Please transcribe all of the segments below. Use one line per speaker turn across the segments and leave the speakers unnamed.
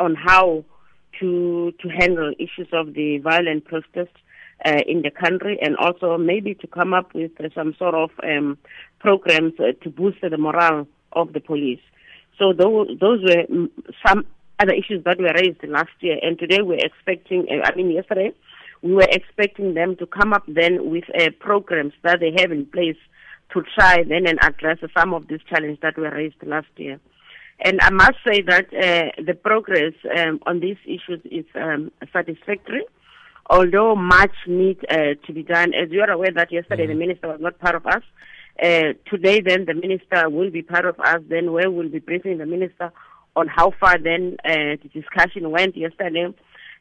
on how to to handle issues of the violent protest uh, in the country, and also maybe to come up with uh, some sort of um, programs uh, to boost the morale of the police. So those those were some other issues that were raised last year, and today we're expecting. Uh, I mean, yesterday we were expecting them to come up then with uh, programs that they have in place to try then and address some of these challenges that were raised last year. And I must say that uh, the progress um, on these issues is um, satisfactory, although much needs uh, to be done. As you are aware that yesterday mm-hmm. the minister was not part of us. Uh, today then the minister will be part of us, then we will be briefing the minister on how far then uh, the discussion went yesterday.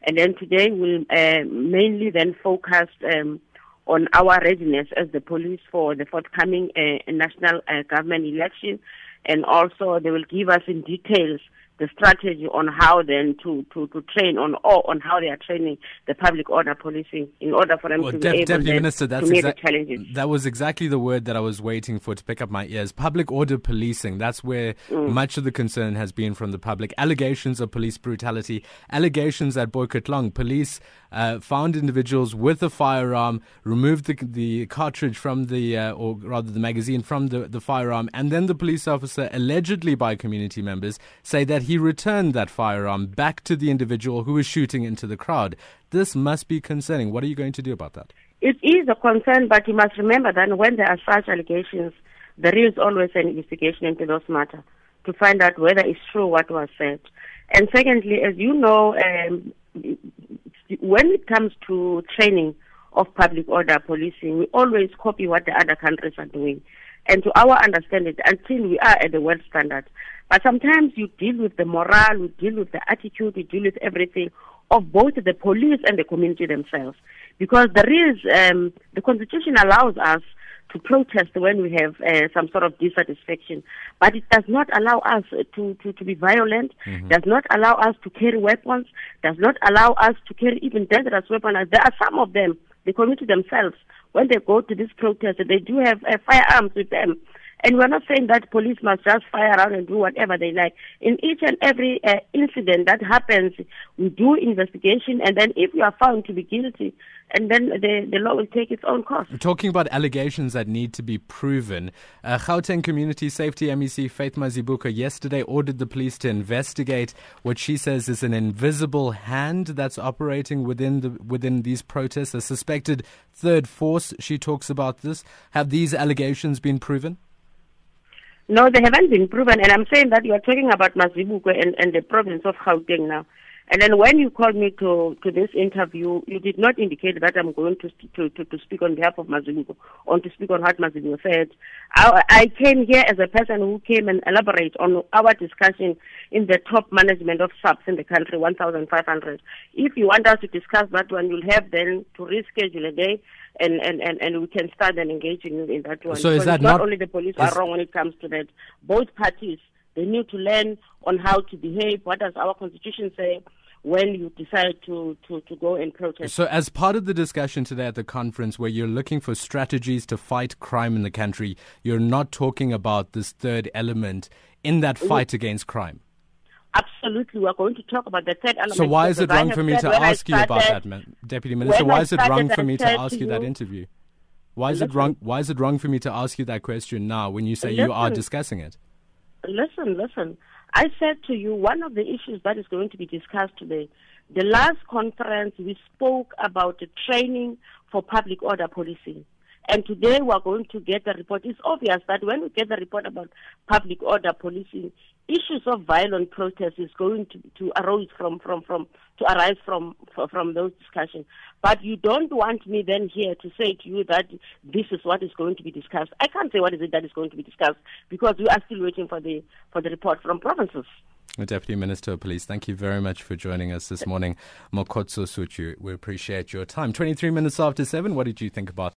And then today we'll uh, mainly then focus um, on our readiness as the police for the forthcoming uh, national uh, government election. And also they will give us in details the strategy on how then to, to, to train on or on how they are training the public order policing in order for them well, to be able
Deputy Minister,
that's to meet exa- the challenges.
That was exactly the word that I was waiting for to pick up my ears. Public order policing. That's where mm. much of the concern has been from the public. Allegations of police brutality. Allegations at Boikatlang. Police uh, found individuals with a firearm, removed the, the cartridge from the, uh, or rather the magazine from the, the firearm, and then the police officer, allegedly by community members, say that he returned that firearm back to the individual who was shooting into the crowd. This must be concerning. What are you going to do about that?
It is a concern, but you must remember that when there are such allegations, there is always an investigation into those matters to find out whether it's true what was said. And secondly, as you know, um, when it comes to training of public order policing, we always copy what the other countries are doing. And to our understanding, until we are at the world standard. But sometimes you deal with the morale, you deal with the attitude, you deal with everything of both the police and the community themselves. Because there is, um, the constitution allows us to protest when we have uh, some sort of dissatisfaction. But it does not allow us to, to, to be violent, mm-hmm. does not allow us to carry weapons, does not allow us to carry even dangerous weapons. There are some of them, the community themselves, when they go to this protest, they do have uh, firearms with them. And we're not saying that police must just fire around and do whatever they like. In each and every uh, incident that happens, we do investigation, and then if you are found to be guilty, and then the, the law will take its own course.
We're talking about allegations that need to be proven. Uh, Gauteng Community Safety MEC Faith Mazibuko yesterday ordered the police to investigate what she says is an invisible hand that's operating within the within these protests. A suspected third force. She talks about this. Have these allegations been proven?
No, they haven't been proven. And I'm saying that you are talking about Mazibuko and, and the province of Gauteng now. And then when you called me to, to this interview, you did not indicate that I'm going to, to, to, to speak on behalf of Mazibuko or to speak on what Mazibuko said. I, I came here as a person who came and elaborate on our discussion in the top management of SAPS in the country, 1,500. If you want us to discuss that one, you'll have then to reschedule a day and, and, and, and we can start then engaging in that one.
So is that
not,
not
only the police are wrong when it comes to that. Both parties, they need to learn on how to behave. What does our constitution say? when you decide to, to, to go and protest.
So, as part of the discussion today at the conference, where you're looking for strategies to fight crime in the country, you're not talking about this third element in that fight against crime.
Absolutely, we're going to talk about the third element.
So, why is it wrong for me to ask started, you about that, man, Deputy Minister? Why is it wrong for me to ask you that interview? Why is listen, it wrong? Why is it wrong for me to ask you that question now when you say listen, you are discussing it?
Listen, listen. I said to you, one of the issues that is going to be discussed today, the last conference we spoke about the training for public order policing. And today we are going to get the report. It's obvious that when we get the report about public order policing, issues of violent protest is going to, to arise from, from, from to arise from from those discussions. But you don't want me then here to say to you that this is what is going to be discussed. I can't say what is it that is going to be discussed because we are still waiting for the for the report from provinces.
Deputy Minister of Police, thank you very much for joining us this morning. Makgotso Sotyu, we appreciate your time. 23 minutes after 7, what did you think about